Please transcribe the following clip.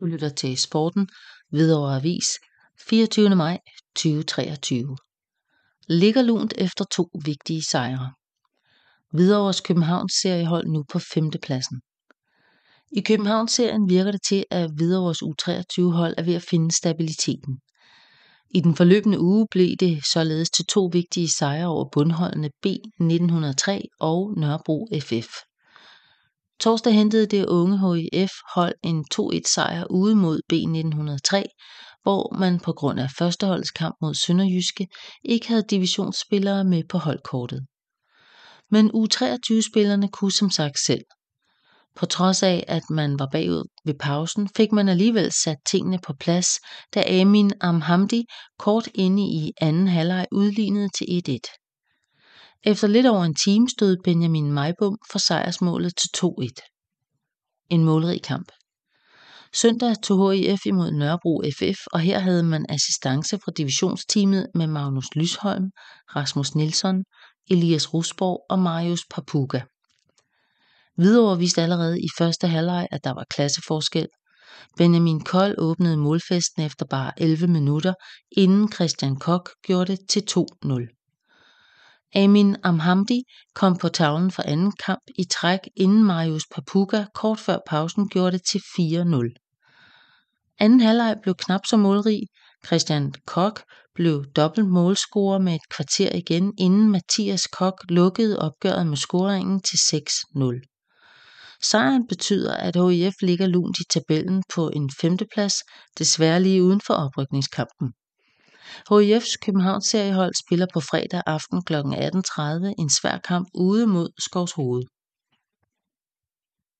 Du lytter til Sporten, Hvidovre Avis, 24. maj 2023. Ligger lunt efter to vigtige sejre. Hvidovres Københavns seriehold nu på femtepladsen. I Københavns-serien virker det til, at Hvidovres U23-hold er ved at finde stabiliteten. I den forløbende uge blev det således til to vigtige sejre over bundholdene B1903 og Nørrebro FF. Torsdag hentede det unge HIF hold en 2-1 sejr ude mod B1903, hvor man på grund af førsteholdskamp mod Sønderjyske ikke havde divisionsspillere med på holdkortet. Men U23-spillerne kunne som sagt selv. På trods af, at man var bagud ved pausen, fik man alligevel sat tingene på plads, da Amin Amhamdi kort inde i anden halvleg udlignede til 1-1. Efter lidt over en time stod Benjamin Majbum for sejrsmålet til 2-1. En målrig kamp. Søndag tog HIF imod Nørrebro FF, og her havde man assistance fra divisionsteamet med Magnus Lysholm, Rasmus Nielsen, Elias Rusborg og Marius Papuga. Hvidovre viste allerede i første halvleg, at der var klasseforskel. Benjamin Kold åbnede målfesten efter bare 11 minutter, inden Christian Kok gjorde det til 2-0. Amin Amhamdi kom på tavlen for anden kamp i træk, inden Marius Papuga kort før pausen gjorde det til 4-0. Anden halvleg blev knap så målrig. Christian Kok blev dobbelt målscorer med et kvarter igen, inden Mathias Kok lukkede opgøret med scoringen til 6-0. Sejren betyder, at HIF ligger lunt i tabellen på en femteplads, desværre lige uden for oprykningskampen. HIFs Københavns seriehold spiller på fredag aften kl. 18.30 en svær kamp ude mod Skovshoved.